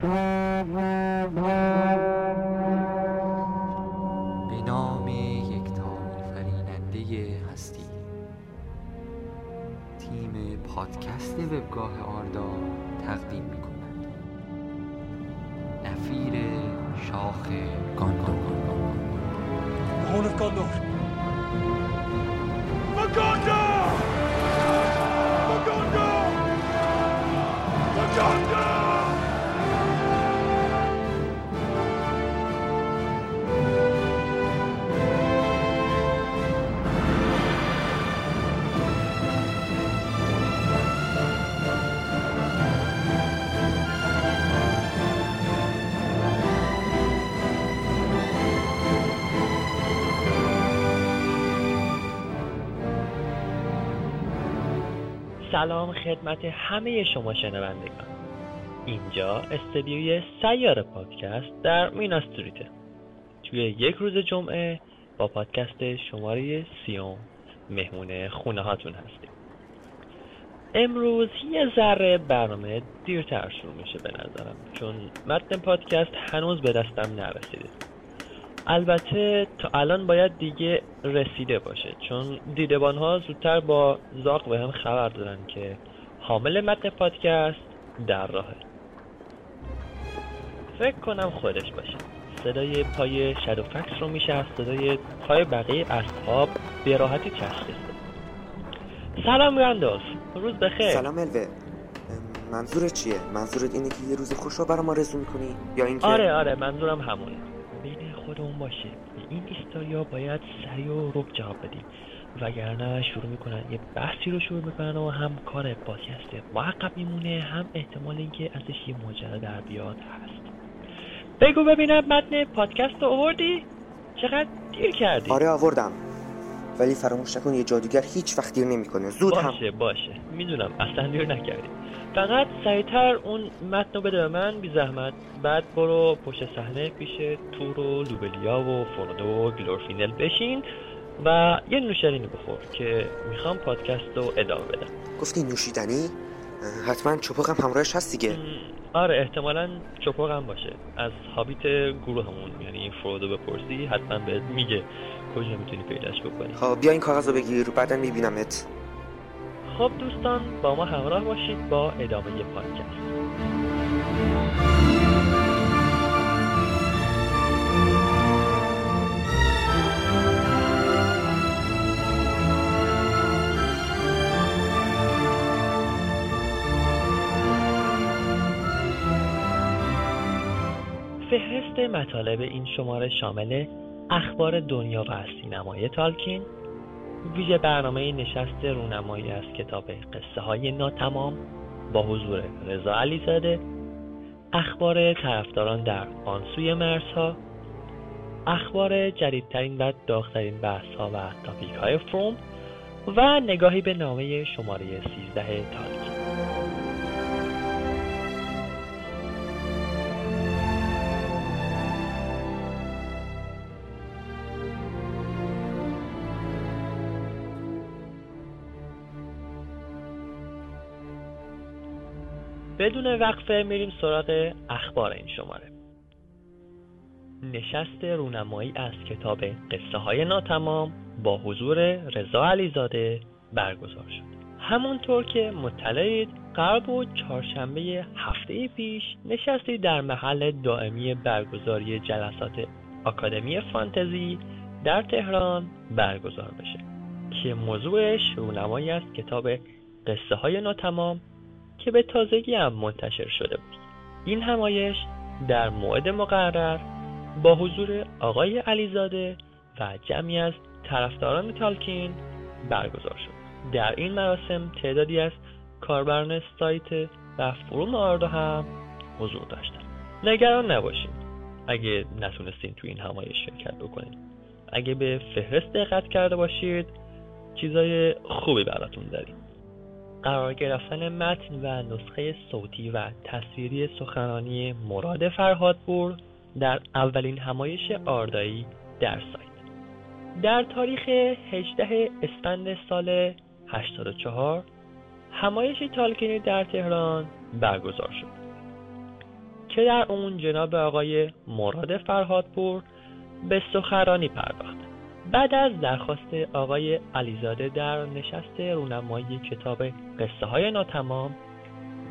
به نام یکتا فریننده هستی. تیم پادکست وبگاه آردا تقدیم می کند نفیر شاخ گاندور سلام خدمت همه شما شنوندگان. اینجا استدیوی سیار پادکست در مینا استریته توی یک روز جمعه با پادکست شماره سیوم مهمون خونه هاتون هستیم. امروز یه ذره برنامه دیرتر شروع میشه به نظرم چون متن پادکست هنوز به دستم نرسیده. البته تا الان باید دیگه رسیده باشه چون دیدبان ها زودتر با زاق به هم خبر دادن که حامل متن پادکست در راهه. فکر کنم خودش باشه. صدای پای شادو فکس رو میشه از صدای پای بقیه اصحاب به راحتی تشخیص داد سلام راندولف روز بخیر. سلام الوه. ام، منظورت چیه؟ منظورت اینه که یه روز خوش رو برا ما رسون کنی یا اینکه آره آره منظورم همونه. خودمون باشه. به این ایستاریا باید سریع و رک جواب بدیم. وگرنه شروع می‌کنن یه بحثی رو شروع می‌کنن و هم کار پادکست معقب میمونه هم احتمال اینکه ازش یه ماجرا در بیاد هست. بگو ببینم متن پادکست رو آوردی؟ چقدر دیر کردی؟ آره آوردم. ولی فراموش نکن یه جادوگر هیچ وقت دیر نمی‌کنه. زود هم. باشه باشه. می‌دونم اصلا دیر نکردی. فقط سریعتر اون متن رو بده به من بی زحمت. بعد برو پشت صحنه پیش تور و لوبلیا و فرودو و گلورفینل بشین و یه نوشیدنی بخور که می‌خوام پادکست رو ادامه بدم. گفتی نوشیدنی؟ حتما چپقم همراهش هست دیگه. آره احتمالا چپاق هم باشه. از هابیت گروهمون یعنی فرودو بپرسی حتما بهت میگه کجا می‌تونی پیداش بکنی. خب بیا این کاغذ رو بگیر بعدا میبینمت. خب دوستان با ما همراه باشید با ادامه پادکست. فهرست مطالب این شماره شامل اخبار دنیا و سینمای تالکین ویژه برنامه نشست رونمایی از کتاب قصه های ناتمام با حضور رضا علیزاده اخبار طرفداران در آن سوی مرزها اخبار جدیدترین و داغترین بحث ها و تاپیک های فروم و نگاهی به نامه شماره 13 تالکین بدون وقفه میریم سراغ اخبار این شماره. نشست رونمایی از کتاب قصه های ناتمام با حضور رضا علیزاده برگزار شد. همونطور که مطلعید قرار بود چهارشنبه هفته پیش نشستی در محل دائمی برگزاری جلسات آکادمی فانتزی در تهران برگزار بشه که موضوعش رونمایی از کتاب قصه های ناتمام که به تازگی هم منتشر شده بود. این همایش در موعد مقرر با حضور آقای علیزاده و جمعی از طرفداران تالکین برگزار شد. در این مراسم تعدادی از کاربران سایت و فروم آردا هم حضور داشتن نگران نباشید. اگه نتونستین تو این همایش شرکت بکنید اگه به فهرست دقت کرده باشید چیزای خوبی براتون داریم. قرار گرفتن متن و نسخه صوتی و تصویری سخنرانی مراد فرهادپور در اولین همایش آردایی در سایت. در تاریخ 18 اسفند سال 84 همایش تالکینی در تهران برگزار شد. که در اون جناب آقای مراد فرهادپور به سخرانی پرداخت. بعد از درخواست آقای علیزاده در نشست رونمایی کتاب قصه های ناتمام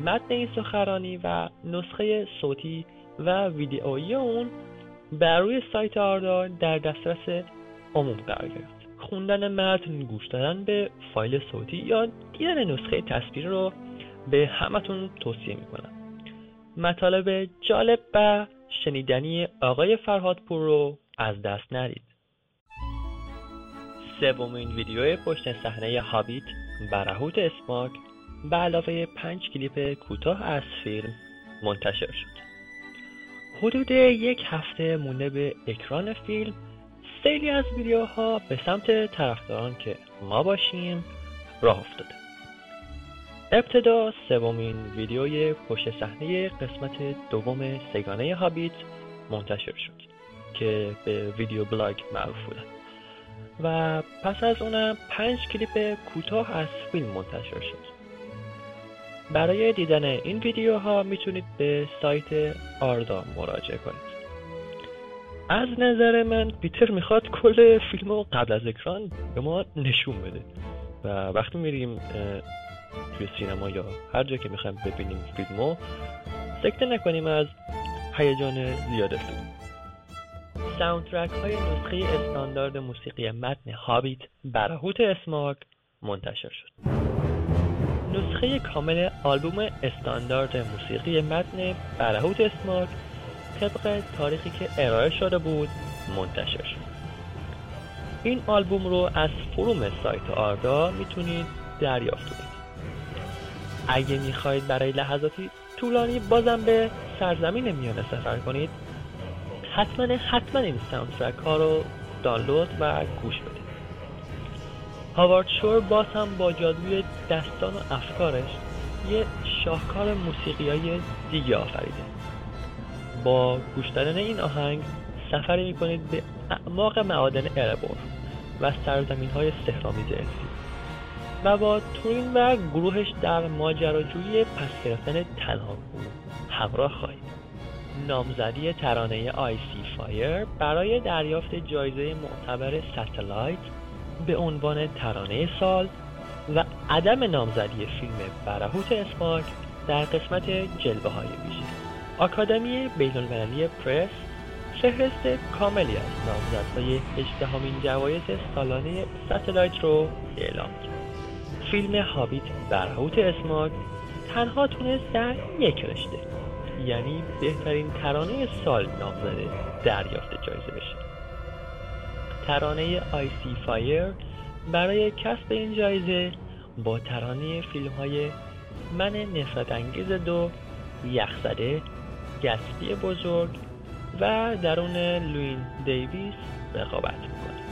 متن این سخرانی و نسخه صوتی و ویدئویی اون بر روی سایت آردا در دسترس عموم قرار گرفت. خوندن متن گوش دادن به فایل صوتی یا دیدن نسخه تصویر رو به همتون توصیه می‌کنم. مطالب جالب و شنیدنی آقای فرهادپور رو از دست ندید. سومین ویدیو پشت صحنه هابیت برهوت اسماک به علاوه پنج کلیپ کوتاه از فیلم منتشر شد. حدود یک هفته مونده به اکران فیلم سیلی از ویدیوها به سمت طرفداران که ما باشیم راه افتاده. ابتدا سومین ویدیوی پشت صحنه قسمت دوم سگانه هابیت منتشر شد که به ویدیو بلاگ معروف بودن و پس از اونم پنج کلیپ کوتاه از فیلم منتشر شد. برای دیدن این ویدیوها می‌تونید به سایت آردا مراجعه کنید. از نظر من پیتر می‌خواد کل فیلم رو قبل از اکران به ما نشون بده. و وقتی میریم توی سینما یا هر جا که می‌خوایم ببینیم فیلمو سکته نکنیم از هیجان زیاد فیلم. soundtrack های نسخه استاندارد موسیقی متن هابیت برهوت اسماگ منتشر شد. نسخه کامل آلبوم استاندارد موسیقی متن برهوت اسماگ طبق تاریخی که ارائه شده بود منتشر شد. این آلبوم رو از فروم سایت آردا می‌تونید دریافت کنید. اگه می‌خواهید برای لحظاتی طولانی بازم به سرزمین میانه سفر کنید حتما حتما این ساوندترک ها رو دانلود و گوش بدید. هاوارد شور باز هم با جادوی دستان و افکارش یه شاهکار موسیقی های دیگه آفریده. با گوش دادن این آهنگ سفری می‌کنید به اعماق معادن اره‌بور و سرزمین های سحرآمیز اسکی و با تورین و گروهش در ماجراجویی پس گرفتن تنها همراه نامزدی ترانه I See Fire برای دریافت جایزه معتبر Satellite به عنوان ترانه سال و عدم نامزدی فیلم برهوت اسماک در قسمت جلوه های ویژه. آکادمی بین المللی پرس فهرست کاملی از نامزدهای هجدهمین جوایز سالانه ستلایت رو اعلام کرد. فیلم هابیت برهوت اسماک تنها تونست در یک رشته یعنی بهترین ترانه سال نامزده دریافت جایزه بشه. ترانه سی فایر برای کسب این جایزه با ترانه فیلم های من نفرت انگیز دو یخزده گسبی بزرگ و درون لوین دیویس رقابت می‌کنه.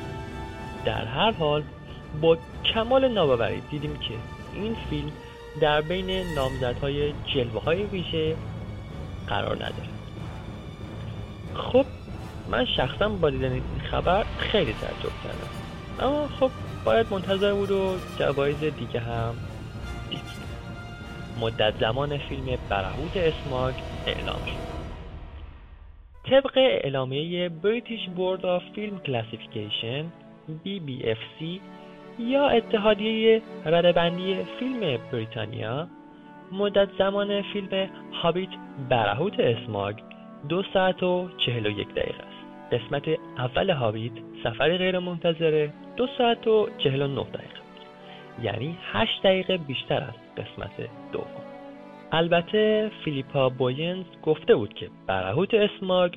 در هر حال با کمال ناباوری دیدیم که این فیلم در بین نامزدهای جلوه های ویژه قرار نداره. خب من شخصا با دیدن این خبر خیلی تعجب کردم. اما خب باید منتظر بود و جوایز دیگه هم دید مدت زمان فیلم برهوت اسماگ اعلام شد. طبق اعلامیه British Board of Film Classification BBFC یا اتحادیه ردبندی فیلم بریتانیا مدت زمان فیلم هابیت برهوت اسماگ دو ساعت و چهل و یک دقیقه است. قسمت اول هابیت سفری غیر منتظره دو ساعت و چهل و نه دقیقه. یعنی هشت دقیقه بیشتر از قسمت دوم. البته فیلیپا بوینز گفته بود که برهوت اسماگ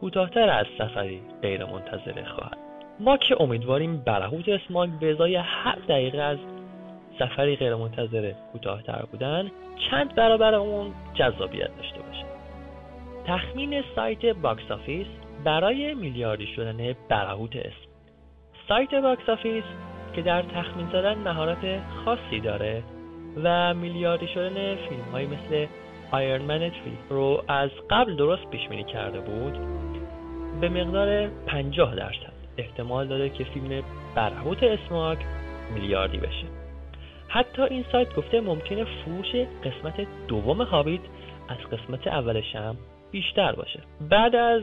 کوتاهتر از سفری غیر منتظره خواهد. ما که امیدواریم برهوت اسماگ به ازای هر دقیقه از سفری غیر منتظره کوتاهتر بودن چند برابر اون جذابیت داشته باشه. تخمین سایت Box Office برای میلیاردی شدن برهوت اسماگ. سایت Box Office که در تخمین زدن مهارت خاصی داره و میلیاردی شدن فیلم های مثل من رو از قبل درست پیش بینی کرده بود به مقدار 50 درصد احتمال داده که فیلم برهوت اسماک میلیاردی بشه. حتی این سایت گفته ممکنه فروش قسمت دوم هابیت از قسمت اولش هم بیشتر باشه. بعد از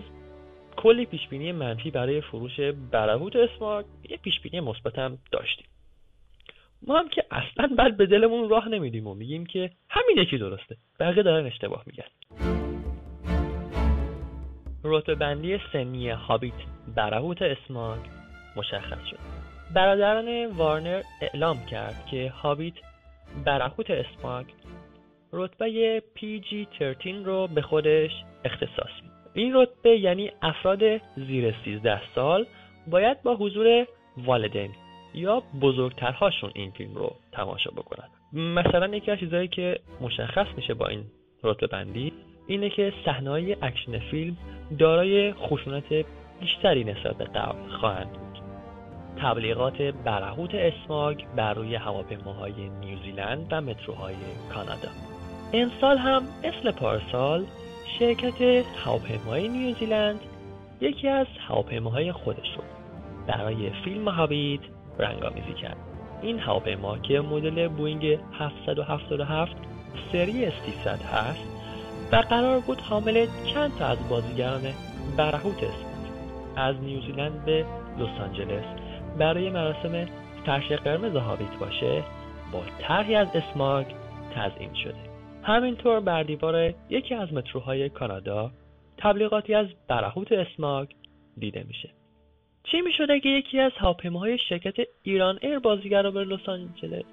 کلی پیشبینی منفی برای فروش برهوت اسماگ یه پیشبینی مثبت هم داشتیم. ما هم که اصلا بعد به دلمون راه نمیدیم و میگیم که همین یکی درسته. بقیه دارن اشتباه میگن. رتبه بندی سنی هابیت برهوت اسماگ مشخص شد. برادران وارنر اعلام کرد که هابیت برهوت اسماگ رتبه PG-13 رو به خودش اختصاص مید این رتبه یعنی افراد زیر 13 سال باید با حضور والدین یا بزرگترهاشون این فیلم رو تماشا بکنن مثلا یکی از چیزهایی که مشخص میشه با این رتبه بندی اینه که صحنه‌های اکشن فیلم دارای خشونت بیشتری نسبت به قبل خواهند بود. تبلیغات برهوت اسماگ بر روی هواپیماهای نیوزیلند و متروهای کانادا. امسال هم مثل پارسال شرکت هواپیمای نیوزیلند یکی از هواپیماهای خودش رو برای فیلم هابیت رنگ‌آمیزی کرد. این هواپیما که مدل بوینگ 777 سری 300 هست و قرار بود حامل چند تا از بازیگران برهوت اسماگ از نیوزیلند به لس آنجلس برای مراسم فرش قرمز هابیت باشه با طرحی از اسماگ تزیین شده. همینطور بر دیوار یکی از متروهای کانادا تبلیغاتی از برهوت اسماگ دیده میشه. چی می‌شد اگه یکی از هواپیماهای شرکت ایران ایر بازیگر رو به لس آنجلس؟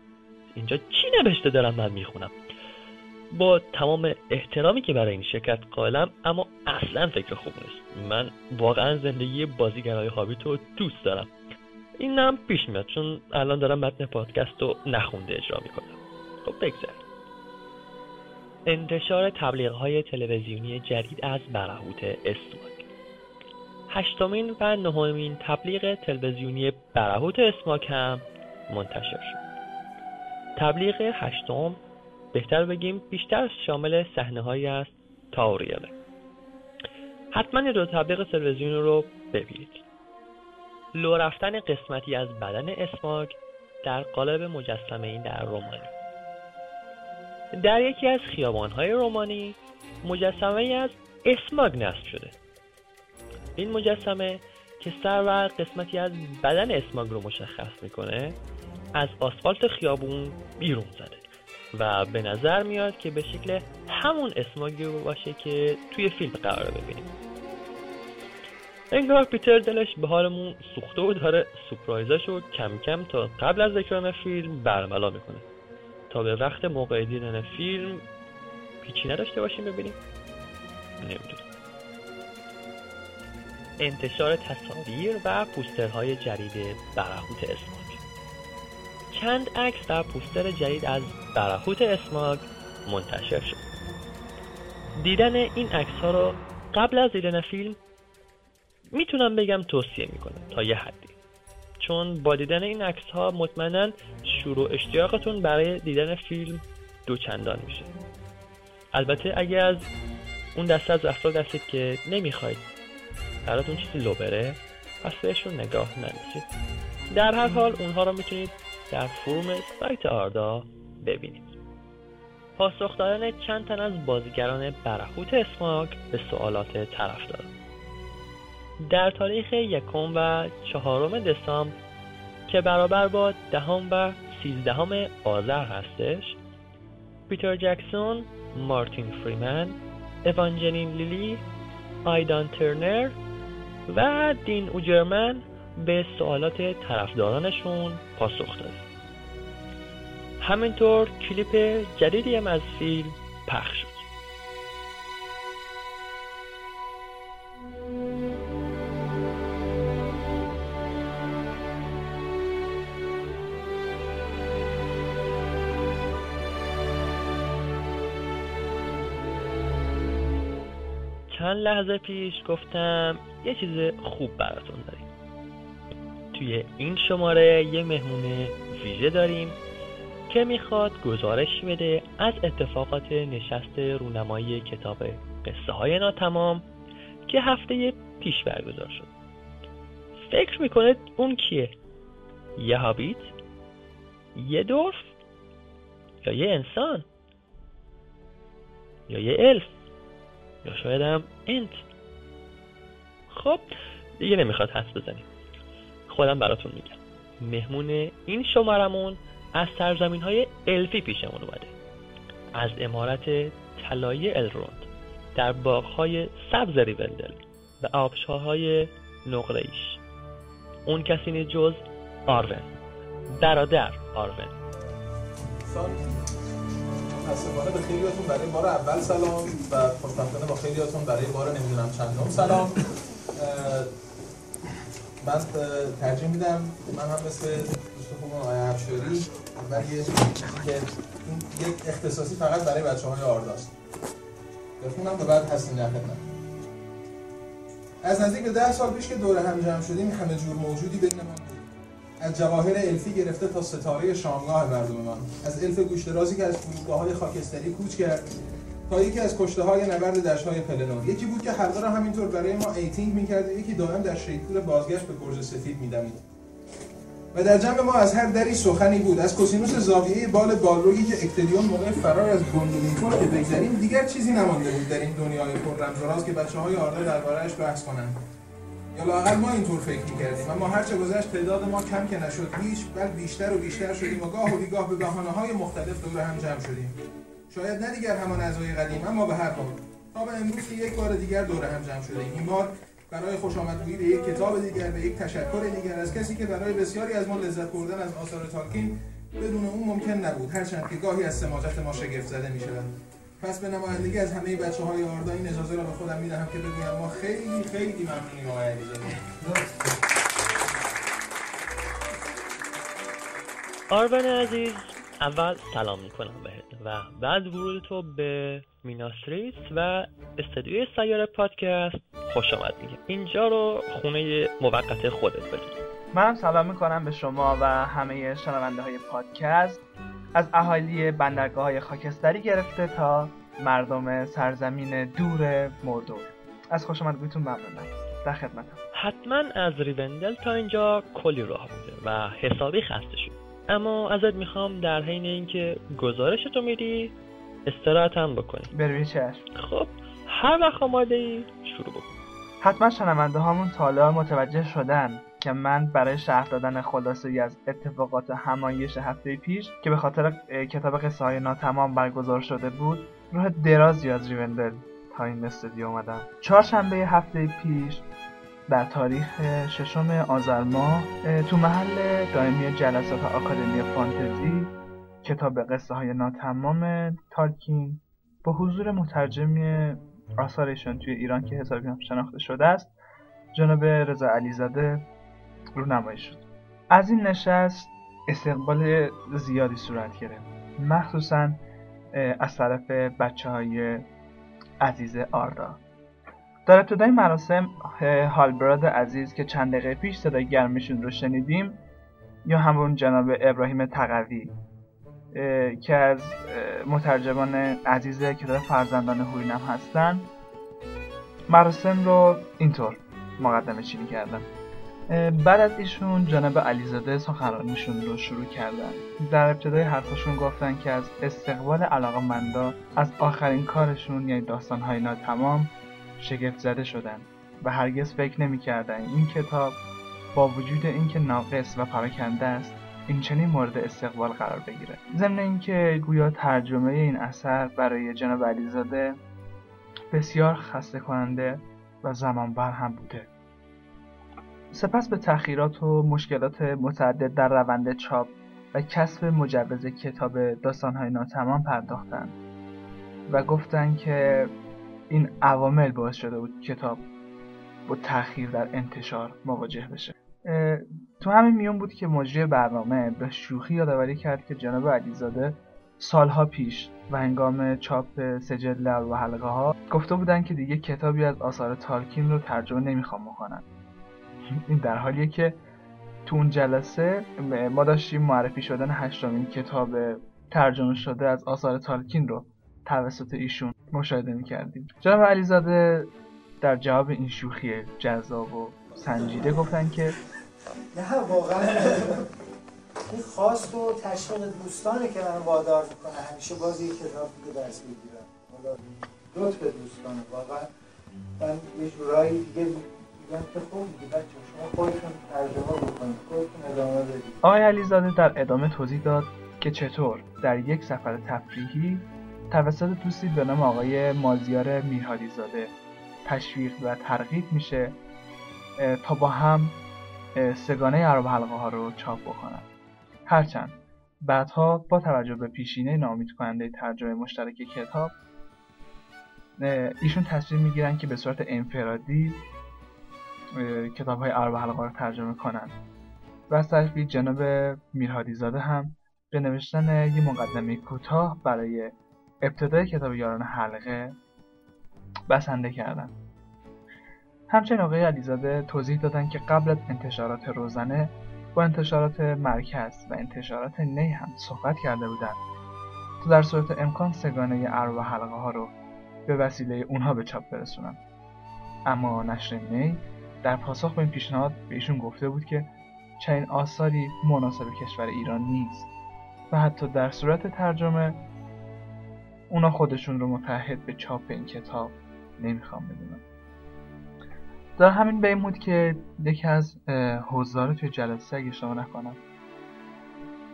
اینجا چی نوشته دارم من می‌خونم؟ با تمام احترامی که برای این شرکت قائلم اما اصلا فکر خوب نیست. من واقعا زندگی بازیگرهای هابیت رو دوست دارم. این هم پیش میاد چون الان دارم متن پادکست رو نخونده اجرا می‌کنم. خب بگذاریم. انتشار تبلیغ های تلویزیونی جدید از برهوت اسماک. هشتمین و نهمین تبلیغ تلویزیونی برهوت اسماک هم منتشر شد. تبلیغ هشتم بهتر بگیم بیشتر شامل صحنه هایی است تاوریاله حتما این دو تبلیغ تلویزیونی رو ببینید. لو رفتن قسمتی از بدن اسماگ در قالب مجسمه این در رومانی. در یکی از خیابانهای رومانی مجسمه ای از اسماگ نصب شده. این مجسمه که سر و قسمتی از بدن اسماگ رو مشخص می‌کنه از آسفالت خیابون بیرون زده و به نظر میاد که به شکل همون اسماگی باشه که توی فیلم قرار ببینیم. انگار پیتر دلش به حالمون سوخته و داره سپرایزش رو کم کم تا قبل از اکران فیلم برملا می‌کنه. تا به وقت موقع دیدن فیلم پیچی نداشته باشیم ببینیم. نمی‌دونم. انتشار تصاویر و پوسترهای جدید برهوت اسماگ چند عکس و پوستر جدید از برهوت اسماگ منتشر شد. دیدن این عکس ها رو قبل از دیدن فیلم می‌تونم بگم توصیه می‌کنم تا یه حدی. چون با دیدن این عکس ها مطمئنا شروع اشتیاقتون برای دیدن فیلم دوچندان میشه. البته اگه از اون دسته از افراد هستید که نمی‌خواید براتون چیزی لو بره پس بهشون نگاه نمیشید در هر حال اونها رو می‌تونید در فروم سایت آردا ببینید. پاسخ دادن چند تن از بازیگران برهوت اسماگ به سوالات طرفداران در تاریخ یکم و چهارم دسامبر که برابر با دهم و سیزدهم آذر هستش پیتر جکسون، مارتین فریمن، اوانجلین لیلی، آیدان ترنر و دین اوجرمن به سوالات طرفدارانشون پاسخ داد. همینطور کلیپ جدیدی هم از فیلم پخش شد. چند لحظه پیش گفتم یه چیز خوب براتون داریم توی این شماره یه مهمون ویژه داریم که می‌خواد گزارش بده از اتفاقات نشست رونمایی کتاب قصه های ناتمام که هفته پیش برگزار شد فکر می‌کنه اون کیه؟ یه هابیت؟ یه دورف؟ یا یه انسان؟ یا یه الف؟ یا شاید هم انت خب دیگه نمی‌خواد حس بزنیم. خودم براتون میگم. مهمون این شمارمون از سرزمین های الفی پیشمون اومده. از امارت طلایی الروند در باغهای سبز ریوندل و آبشارهای نقرهیش اون کسی نیست جز آرون برادر آرون متاسفانه به خیلیاتون برای بار اول سلام و خوشبختانه با خیلیاتون برای بار نمی‌دونم چندم سلام. من ترجیح میدم من هم مثل دوست خوبم آقای افشاری اول یه یک اختصاصی فقط برای بچه های آرداست. بخونم و بعد هستیم در خدمت. از نزدیک به ده سال پیش که دور هم جمع شدیم همه جور موجودی بینمان بود از جواهر الفی گرفته تا ستاره شامگاه مردممان از الف گوشترازی که از فرودگاه های خاکستری کوچ کرد تا یکی از کشته های نبرد دشت های پلنور یکی بود که حلقه را همینطور برای ما ایتینگ می‌کرد یکی دائم در شیطور بازگشت به گرز سفید میدمید. و در جمع ما از هر دری سخنی بود. از کوسینوس زاویه بال بالرویی که اکتریون موقع فرار از گوندولیکور که بگذریم دیگر چیزی نمانده بود در این دنیای پر رمز و راز که بچه های آردا دربارهش بحث کنند. یا لاقل ما اینطور فکر می‌کردیم. اما هرچه گذشت تعداد ما کم که نشد. هیچ بل بیشتر و بیشتر شدیم و گاه و بیگاه به بهانه های مختلف دور هم جمع شدیم. شاید نه دیگر همان اعضای قدیم اما به هر حال. تا به امروز که یک بار دیگر دور هم جمع شدیم. این بار برای خوش آمدگویی به یک کتاب دیگر به یک تشکر دیگر از کسی که برای بسیاری از ما لذت بردن از آثار تالکین بدون اون ممکن نبود. هرچند که گاهی از سماجت ما شگفت زده می شود پس به نمایندگی از همه بچه های آردا این اجازه را به خودم می‌دهم که بگویم ما خیلی خیلی ممنونیم آقای علیزاده. آرون عزیز اول سلام می‌کنم بهت و بعد ورود تو به میناستریس و استدیوی سیاره پادکست. خوش آمد میگه اینجا رو خونه موقت خودت بدون منم سلام می‌کنم به شما و همه شنونده های پادکست. از اهالی بندرگاه های خاکستری گرفته تا مردم سرزمین دور مردور از خوش آمدگویتون ممنونم. در خدمتم. حتما از ریوندل تا اینجا کلی راه بوده و حسابی خسته شد. اما ازت می‌خوام در حین اینکه گزارشتو میدی استراحت هم بکنی. به روی چشم. خب هر وقت آماده ای شروع بکن. حتما شنونده هامون تالا متوجه شدن که من برای شرح دادن خلاصه ای از اتفاقات همایش هفته پیش که به خاطر کتاب قصه های ناتمام برگزار شده بود راه درازی از ریوندل تا این استودیو اومدم. چهارشنبه هفته پیش در تاریخ ششم آذر ماه اه، تو محل دائمی جلسات آکادمی فانتزی کتاب قصه های ناتمام تالکین با حضور مترجم آثارشون توی ایران که حسابی هم شناخته شده است جناب رضا علیزاده رونمایی شد. از این نشست استقبال زیادی صورت گرفت. مخصوصا از طرف بچه های عزیز آردا. در ابتدای مراسم هالبراد عزیز که چند دقیقه پیش صدای گرمشون رو شنیدیم یا همون جناب ابراهیم تقوی که از مترجمان عزیز کتاب فرزندان هورینم هستن مراسم رو اینطور مقدمه چینی کردن اه، بعد از ایشون جناب علیزاده سخنرانیشون رو شروع کردن. در ابتدای حرفشون گفتن که از استقبال علاقمندا از آخرین کارشون یعنی داستانهای ناتمام شگفت زده شدن و هرگز فکر نمی‌کردن این کتاب با وجود اینکه ناقص و پراکنده است این چنین مورد استقبال قرار بگیره. ضمن اینکه گویا ترجمه این اثر برای جناب علیزاده بسیار خسته کننده و زمانبر هم بوده. سپس به تأخیرات و مشکلات متعدد در روند چاپ و کسب مجوز کتاب داستانهای ناتمام پرداختند و گفتند که این عوامل باعث شده بود کتاب با تأخیر در انتشار مواجه بشه. تو همین میون بود که مجری برنامه به شوخی یادآوری کرد که جناب علیزاده سالها پیش و هنگام چاپ سجل و حلقه ها گفته بودن که دیگه کتابی از آثار تالکین رو ترجمه نمی‌خوام بکنن این در حالیه که تو اون جلسه ما داشتیم معرفی شدن هشتمین کتاب ترجمه شده از آثار تالکین رو توسط ایشون مشاهده می‌کردیم. جناب علیزاده در جواب این شوخی جذاب و سنجیده گفتن که نه واقعا این خواست و تشویق دوستانه که من وادار می‌کنه همیشه باز یک کتاب دیگه درس بگیرم لطف دوستانه واقعا. من یه جورایی دیگه آقای علیزاده در ادامه توضیح داد که چطور در یک سفر تفریحی توسط دوستی به نام آقای مازیار میرهادی زاده تشویق و ترغیب میشه تا با هم سگانه ارباب حلقه ها رو چاپ بکنن. هرچند بعدها با توجه به پیشینه نامید کننده ترجمه مشترک کتاب ایشون تصمیم می‌گیرن که به صورت انفرادی کتاب های ارباب حلقه رو ترجمه کنن. و طرفی جناب میرهادی زاده هم به نوشتن یه مقدمه کوتاه برای ابتدای کتاب یاران حلقه بسنده کردن. همچنین آقای علیزاده توضیح دادن که قبل از انتشارات روزنه با انتشارات مرکز و انتشارات نی هم صحبت کرده بودند تا در صورت امکان سگانه ارباب حلقه ها رو به وسیله اونها به چاپ برسونن. اما نشر نی در پاسخ به این پیشنهاد به ایشون گفته بود که چنین آثاری مناسب کشور ایران نیست و حتی در صورت ترجمه اونا خودشون رو متحد به چاپ این کتاب نمی‌خوام بدونن در همین بین بود که یکی از اه، حضار توی جلسه اگه اشتباه نکنم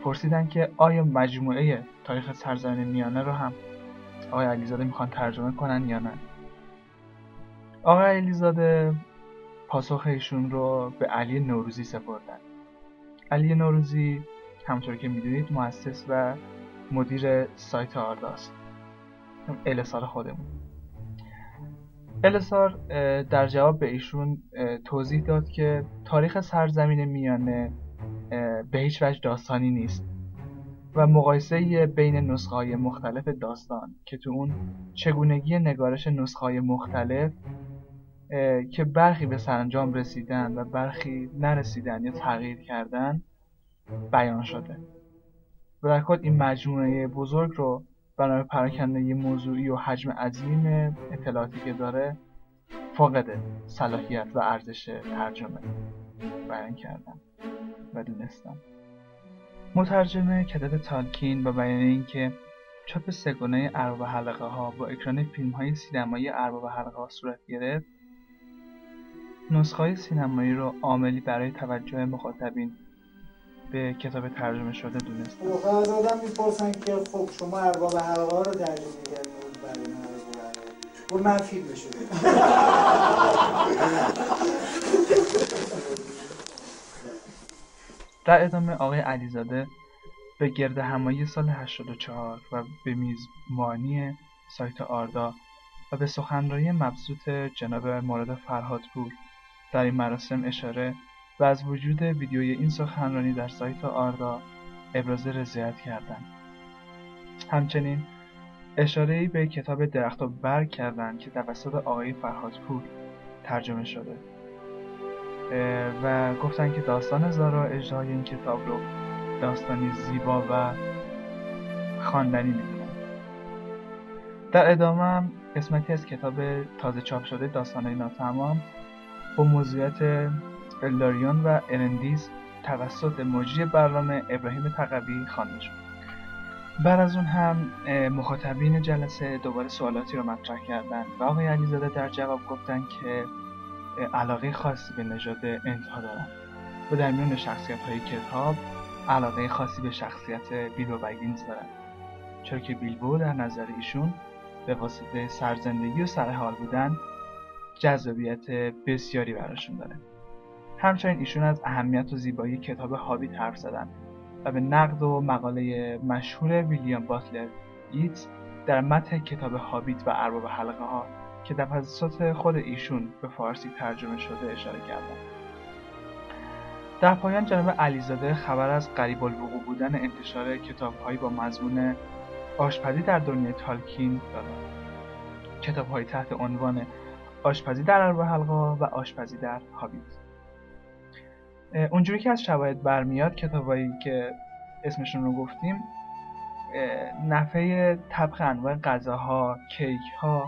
پرسیدن که آیا مجموعه تاریخ سرزمین میانه رو هم آقای علیزاده می‌خوان ترجمه کنن یا نه؟ آقای علیزاده پاسخ ایشون رو به علی نوروزی سپردن. علی نوروزی همطور که می‌دونید مؤسس و مدیر سایت آرداست. السار خودمون. السار اه، در جواب به ایشون توضیح داد که تاریخ سرزمین میانه به هیچ وجه داستانی نیست و مقایسه بین نسخه های مختلف داستان که تو اون چگونگی نگارش نسخه های مختلف که برخی به سرانجام رسیدن و برخی نرسیدن یا تغییر کردن بیان شده. و در کل این مجموعه بزرگ رو بنابر پراکنده موضوعی و حجم عظیم اطلاعاتی که داره فاقد صلاحیت و ارزش ترجمه بیان کردم و دونستم مترجم کتاب تالکین و بیان اینکه چاپ سگانه ارباب حلقه ها با اکران فیلم های سینمایی ارباب حلقه ها صورت گرفت نسخه سینمایی رو عاملی برای توجه مخاطبین به کتاب ترجمه شده دونست. واقعا از آدم می‌پرسن که خب شما ارباب حلقه ها رو ترجمه کردید برای من اون من فیلم شده در ادامه آقای علیزاده به گرد همایی سال 84 و به میزبانی سایت آردا و به سخنرانی مبسوط جناب مراد فرهادپور در این مراسم اشاره و از وجود ویدیوی این سخنرانی در سایت آردا ابراز رضایت کردند. همچنین اشاره‌ای به کتاب درخت و برگ کردند که توسط آقای فرهادپور ترجمه شده و گفتن که داستان زارا اجرای این کتاب رو داستانی زیبا و خواندنی می‌دونن در ادامه هم قسمتی از کتاب تازه چاپ شده داستانهای ناتمام با موضوعیت الداریون و ارندیز توسط مجری برنامه ابراهیم تقوی خوانده شد. بعد از اون هم مخاطبین جلسه دوباره سوالاتی رو مطرح کردن و آقای علیزاده در جواب گفتن که علاقه خاصی به نژاد انتها دارن. و در میان شخصیت های کتاب علاقه خاصی به شخصیت بیلبو بگینز دارن. چرا که بیلبو در نظر ایشون به واسطه سرزندگی و سرحال بودن جذابیت بسیاری براشون داره. همچنین ایشون از اهمیت و زیبایی کتاب هابیت حرف زدن و به نقد و مقاله مشهور ویلیام باتلر ایتس در متن کتاب هابیت و ارباب حلقه ها که توسط خود ایشون به فارسی ترجمه شده اشاره کردن. در پایان جناب علیزاده خبر از قریب الوقوع بودن انتشار کتابهایی با مضمون آشپزی در دنیای تالکین دادند. کتابهایی تحت عنوان آشپزی در ارباب حلقه و آشپزی در هابیت اونجوری که از شواهد برمیاد کتابایی که اسمشون رو گفتیم نفع طبخ انواع غذاها، کیک ها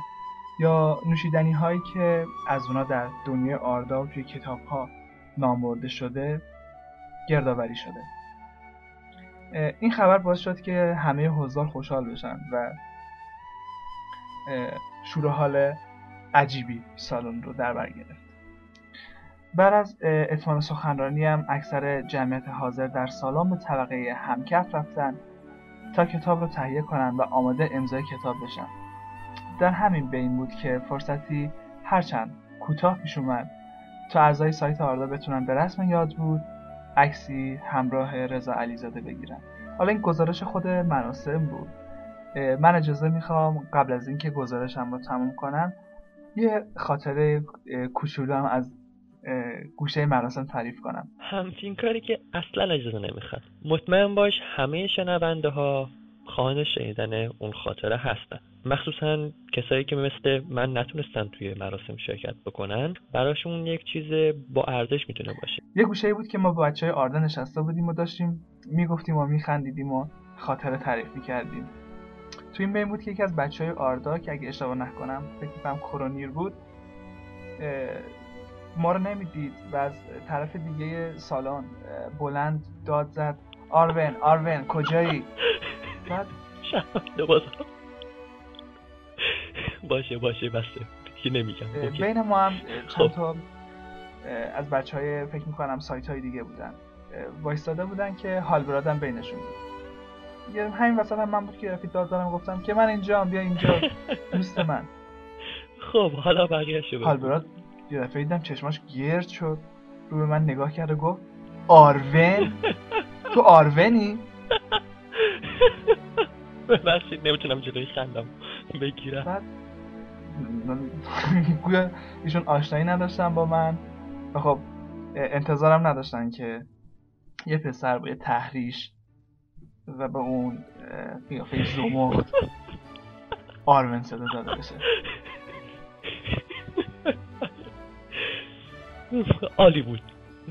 یا نوشیدنی هایی که از اونا در دنیای آردا توی کتاب ها نام برده شده گردآوری شده. این خبر باعث شد که همه حضار خوشحال بشن و شور و حال عجیبی سالن رو در بر گرفت. بعد از اتمام سخنرانی هم اکثر جمعیت حاضر در سالن به طبقه همکف رفتن تا کتاب رو تهیه کنن و آماده امضای کتاب بشن. در همین بین بود که فرصتی هرچند کوتاه پیش اومد تا اعضای سایت آردا بتونن به رسم یاد بود عکسی همراه رضا علیزاده بگیرن. حالا این گزارش خود مراسم بود. من اجازه می‌خوام قبل از اینکه گزارشم رو تموم کنم یه خاطره کوچولو هم از گوشه مراسم تعریف کنم. همچین کاری که اصلا اجازه نمی‌خواد. مطمئن باش همه شنونده ها خواهان شنیدن اون خاطره هستن. مخصوصا کسایی که مثل من نتونستن توی مراسم شرکت بکنن براشون یک چیز با ارزش می‌تونه باشه. یه گوشه بود که ما با بچه های آردا نشسته بودیم و داشتیم می‌گفتیم و میخندیدیم و خاطره تعریف می‌کردیم توی این بین بود که یکی از بچه های آردا که اگه اشتباه نکنم فکر می‌کنم کرونیر بود ما رو نمی‌دید و از طرف دیگه سالن بلند داد زد. آرون آرون کجایی؟ بعد باشه باشه بسته. دیگه نمیگم. بین ما هم چند تا از بچه های فکر می‌کنم سایت های دیگه بودن. وایستاده بودن که حال برادم بینشون بود. همین وسط هم من بود که رفیق داد دارم گفتم که من اینجا بیا اینجا. دوست من. خب حالا بقیه شو حال یه دفعه دیدم چشماش گرد شد. رو به من نگاه کرد و گفت آرون تو آرونی ببخشید نمی‌تونم جلوی خندم بگیرم. بعد گویا ایشون آشنایی نداشتن با من و خب انتظارم نداشتن که یه پسر با یه تحریش و به اون قیافه زمخت آرون صدا داده بشه. عالی بود.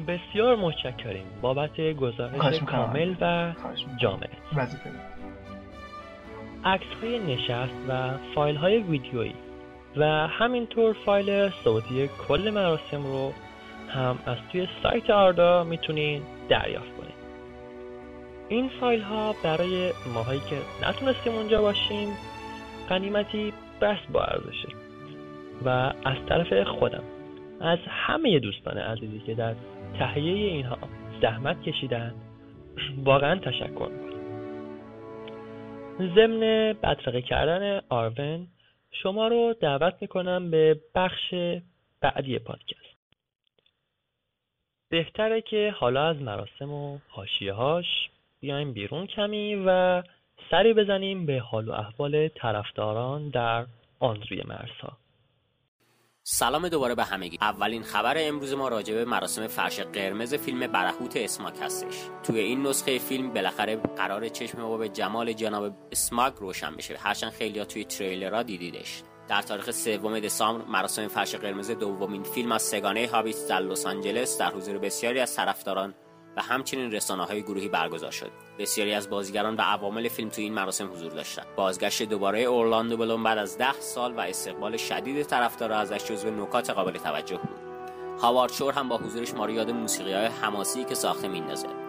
بسیار متشکریم. بابت گزارش کامل و جامع. عکس های نشست و فایل های ویدیویی و همینطور فایل صوتی کل مراسم رو هم از توی سایت آردا می‌تونین دریافت کنید این فایل ها برای ماهایی که نتونستیم اونجا باشیم قنیمتی بس با ارزشه و از طرف خودم از همه دوستان عزیزی که در تهیه اینها زحمت کشیدن واقعا تشکر می‌کنم. ضمن بدرقه کردن آرون شما رو دعوت می‌کنم به بخش بعدی پادکست. بهتره که حالا از مراسم و حاشیه هاش بیایم بیرون کمی و سری بزنیم به حال و احوال طرفداران در آن روی سلام دوباره به همگی. اولین خبر امروز ما راجع به مراسم فرش قرمز فیلم برهوت اسماک هستش. توی این نسخه فیلم بالاخره قرار چشم ما به جمال جناب اسماک روشن بشه. هرچند خیلی توی تریلرها دیدیدش. در تاریخ سوم دسامبر مراسم فرش قرمز دومین فیلم از سگانه هابیت در لس آنجلس در حضور بسیاری از طرفداران و همچنین رسانه های گروهی برگزار شد. بسیاری از بازیگران و عوامل فیلم تو این مراسم حضور داشتند. بازگشت دوباره اورلاندو بلوم بعد از ده سال و استقبال شدید طرفدارا ازش جزو نکات قابل توجه بود. هاوارد شور هم با حضورش ما رو یاد موسیقی های حماسی که ساخته میندازه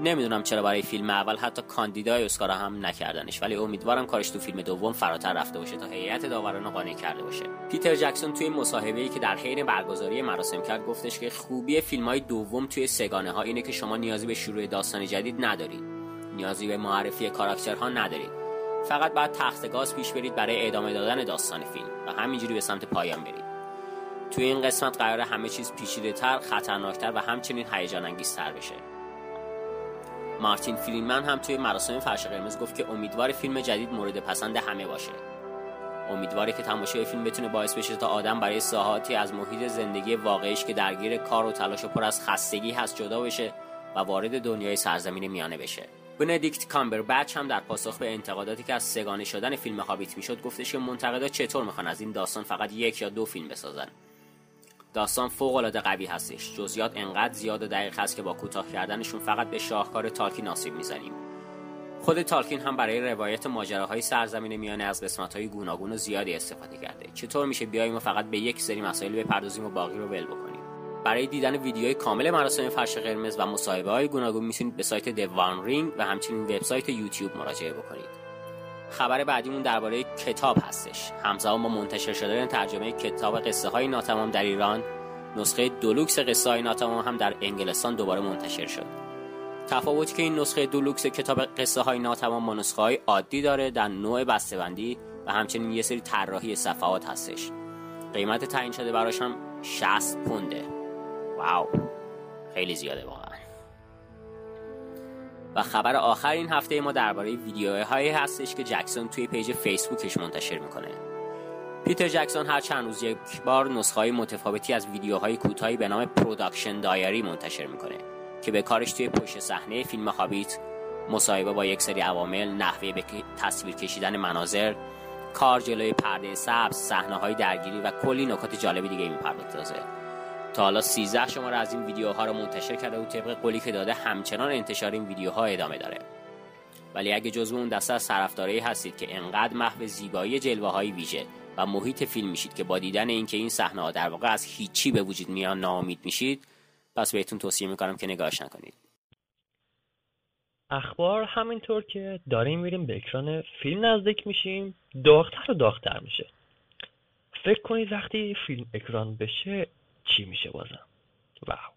نمی‌دونم چرا برای فیلم اول حتی کاندیدای اسکار هم نکردنش ولی امیدوارم کارش تو فیلم دوم فراتر رفته باشه تا هیئت داوران قانع کرده باشه. پیتر جکسون توی مصاحبه‌ای که در حین برگزاری مراسم کرد گفتش که خوبی فیلم های دوم توی سگانه ها اینه که شما نیازی به شروع داستان جدید ندارید. نیازی به معرفی کاراکترها ندارید. فقط بعد تخت گاز پیش برید برای ادامه دادن داستان فیلم و همینجوری به سمت پایان برید. توی این قسمت قرار همه چیز پیچیده تر، خطرناکتر و همچنین هیجان انگیزتر بشه. مارتین فریمن هم توی مراسم فرش قرمز گفت که امیدوار فیلم جدید مورد پسند همه باشه. امیدواره که تماشای فیلم بتونه باعث بشه تا آدم برای ساعاتی از محیط زندگی واقعیش که درگیر کار و تلاش و پر از خستگی هست جدا بشه و وارد دنیای سرزمین میانه بشه. بندیکت کامبربچ هم در پاسخ به انتقاداتی که از سگانه شدن فیلم هابیت می‌شد گفتش که منتقدا چطور می‌خوان از این داستان فقط یک یا دو فیلم بسازن. داستان فوق العاده قوی هستش. جزئیات انقدر زیاد و دقیق هست که با کوتاه کردنشون فقط به شاهکار تالکین آسیب می‌زنیم. خود تالکین هم برای روایت ماجراهای سرزمین میانه از قسمت‌های گوناگون و زیادی استفاده کرده. چطور میشه بیایم و فقط به یک سری مسائل بپردازیم و باقی رو ول بکنیم؟ برای دیدن ویدیوهای کامل مراسم فرش قرمز و مصاحبه های گوناگون می‌تونید به سایت دوان رینگ و همچنین وبسایت یوتیوب مراجعه بکنید. خبر بعدیمون درباره کتاب هستش. همزمان با منتشر شدن ترجمه کتاب قصه های ناتمام در ایران نسخه دولوکس قصه های ناتمام هم در انگلستان دوباره منتشر شد. تفاوتی که این نسخه دولوکس کتاب قصه های ناتمام با نسخه های عادی داره در نوع بسته‌بندی و همچنین یه سری طراحی صفحات هستش. قیمت تعیین شده براش هم 60 پونده. wow. خیلی زیاده واقعا. و خبر آخر این هفته ما درباره ویدیوهایی هستش که جکسون توی page فیسبوکش منتشر می‌کنه. پیتر جکسون هر چند روز یک بار نسخه متفاوتی از ویدیوهای کوتاهی به نام production diary منتشر می‌کنه که به کارش توی پشت صحنه فیلم هابیت مصاحبه با یک سری عوامل نحوه به تصویر کشیدن مناظر کار جلوی پرده سبز صحنه های درگیری و کلی نکات جالبی دیگه می‌پردازه تا حالا 13 شماره از این ویدیوها رو منتشر کرده و طبق قولی که داده همچنان انتشار این ویدیوها ادامه داره. ولی اگه جزو اون دسته از طرفدارایی هستید که انقدر محو زیبایی جلوه های ویژه و محیط فیلم میشید که با دیدن اینکه این صحنه ها در واقع از هیچی به وجود میان ناامید میشید پس بهتون توصیه می‌کنم که نگاهش نکنید. اخبار همینطور که داریم میریم به اکران فیلم نزدیک میشیم داغتر و داغتر میشه. فکر کنید وقتی فیلم اکران بشه چی میشه بازم. واو.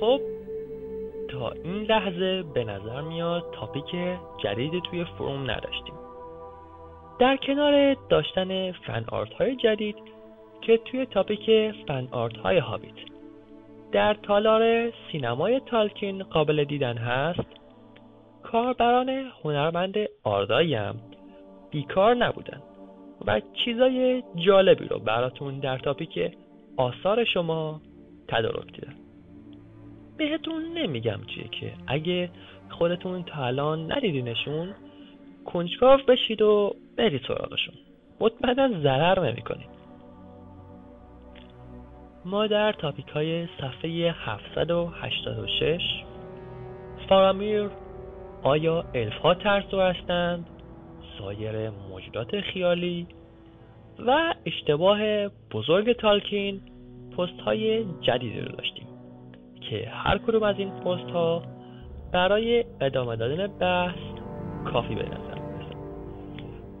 خب تا این لحظه به نظر میاد تاپیک جدیدی توی فروم نداشتیم. در کنار داشتن فن آرت های جدید که توی تاپیک فن آرت های هابیت. در تالار سینمای تالکین قابل دیدن هست کاربران هنرمند آردایی هم بیکار نبودن. و چیزای جالبی رو براتون در تاپیک آثار شما تدارک دیدن بهتون نمیگم چیه که اگه خودتون تا الان ندیدینشون کنجکاو بشید و برید سراغشون. مطمئنا ضرر نمی‌کنید. ما در تاپیک های صفحه 786 فارامیر آیا الف ها ترسو هستند سایر موجودات خیالی و اشتباه بزرگ تالکین پست های جدیدی رو داشتیم که هر کدوم از این پست ها برای ادامه دادن بحث کافی به نظر می‌رسه.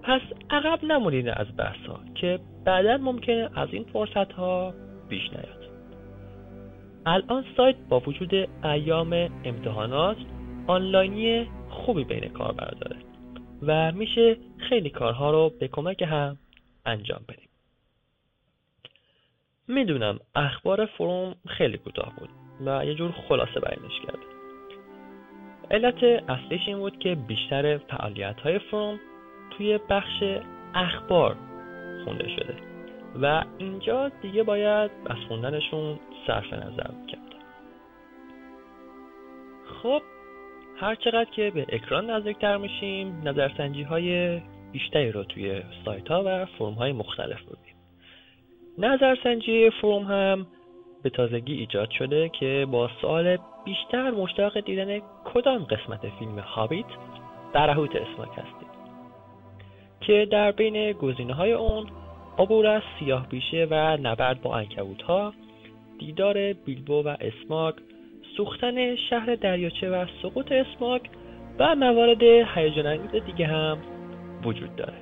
پس عقب نمونید از بحث ها که بعدا ممکنه از این فرصت ها بیش نیاد. الان سایت با وجود ایام امتحانات آنلاینی خوبی بین کاربر داره و میشه خیلی کارها رو به کمک هم انجام بدیم. می‌دونم اخبار فروم خیلی کوتاه بود و یه جور خلاصه بیانش کرد. علت اصلیش این بود که بیشتر فعالیت های فروم توی بخش اخبار خونده شده و اینجا دیگه باید از خوندنشون صرف نظر کرد. خب هر چقدر که به اکران نزدیکتر میشیم نظرسنجی های بیشتری رو توی سایت ها و فرم های مختلف بودیم نظرسنجی فرم هم به تازگی ایجاد شده که با سوال بیشتر مشتاق دیدن کدام قسمت فیلم هابیت برهوت اسماک هستید که در بین گزینه های اون عبور از سیاه بیشه و نبرد با انکبوت ها دیدار بیلبو و اسماک سوختن شهر دریاچه و سقوط اسماک و موارد هیجان انگیز دیگه هم وجود داره.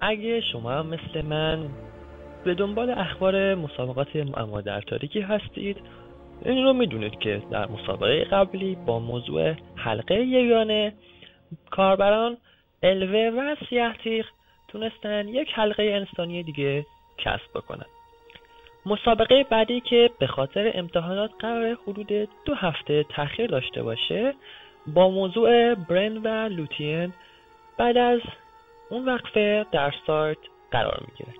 اگه شما هم مثل من به دنبال اخبار مسابقات معما در تاریکی هستید این رو می‌دونید که در مسابقه قبلی با موضوع حلقه یگانه کاربران الوه و سیاه تونستن یک حلقه انسانی دیگه کسب بکنن. مسابقه بعدی که به خاطر امتحانات قرار حدود دو هفته تاخیر داشته باشه با موضوع برن و لوتین بعد از اون وقفه در سایت قرار می‌گیره.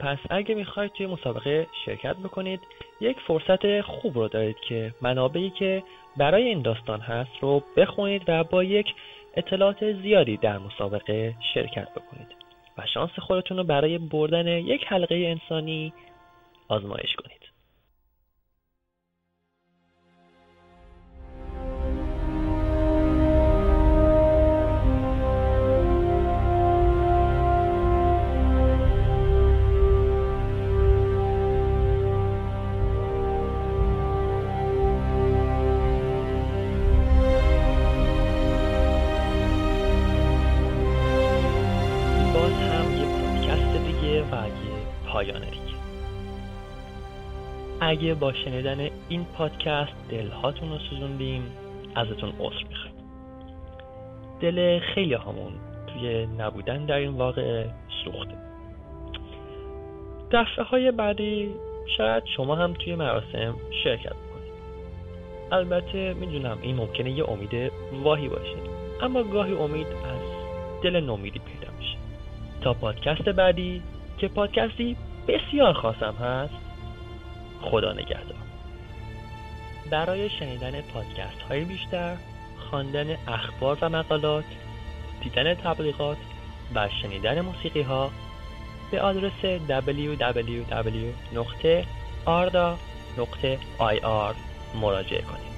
پس اگه می‌خواید توی مسابقه شرکت بکنید یک فرصت خوب رو دارید که منابعی که برای این داستان هست رو بخونید و با یک اطلاعات زیادی در مسابقه شرکت بکنید و شانس خودتون رو برای بردن یک حلقه انسانی آزمایش کنید. باز هم یک پادکست دیگه و پایان اگه با شنیدن این پادکست دلهاتون رو سوزوندیم ازتون عذر می‌خوایم دل خیلی همون توی نبودن در این واقع سوخته. دفعه های بعدی شاید شما هم توی مراسم شرکت کنید البته می‌دونم این ممکنه یه امید واهی باشه اما گاهی امید از دل نومیدی پیدا میشه. تا پادکست بعدی که پادکستی بسیار خاصم هست خدا نگهدار. برای شنیدن پادکست های بیشتر خواندن اخبار و مقالات دیدن تبلیغات و شنیدن موسیقی ها به آدرس www.arda.ir مراجعه کنید.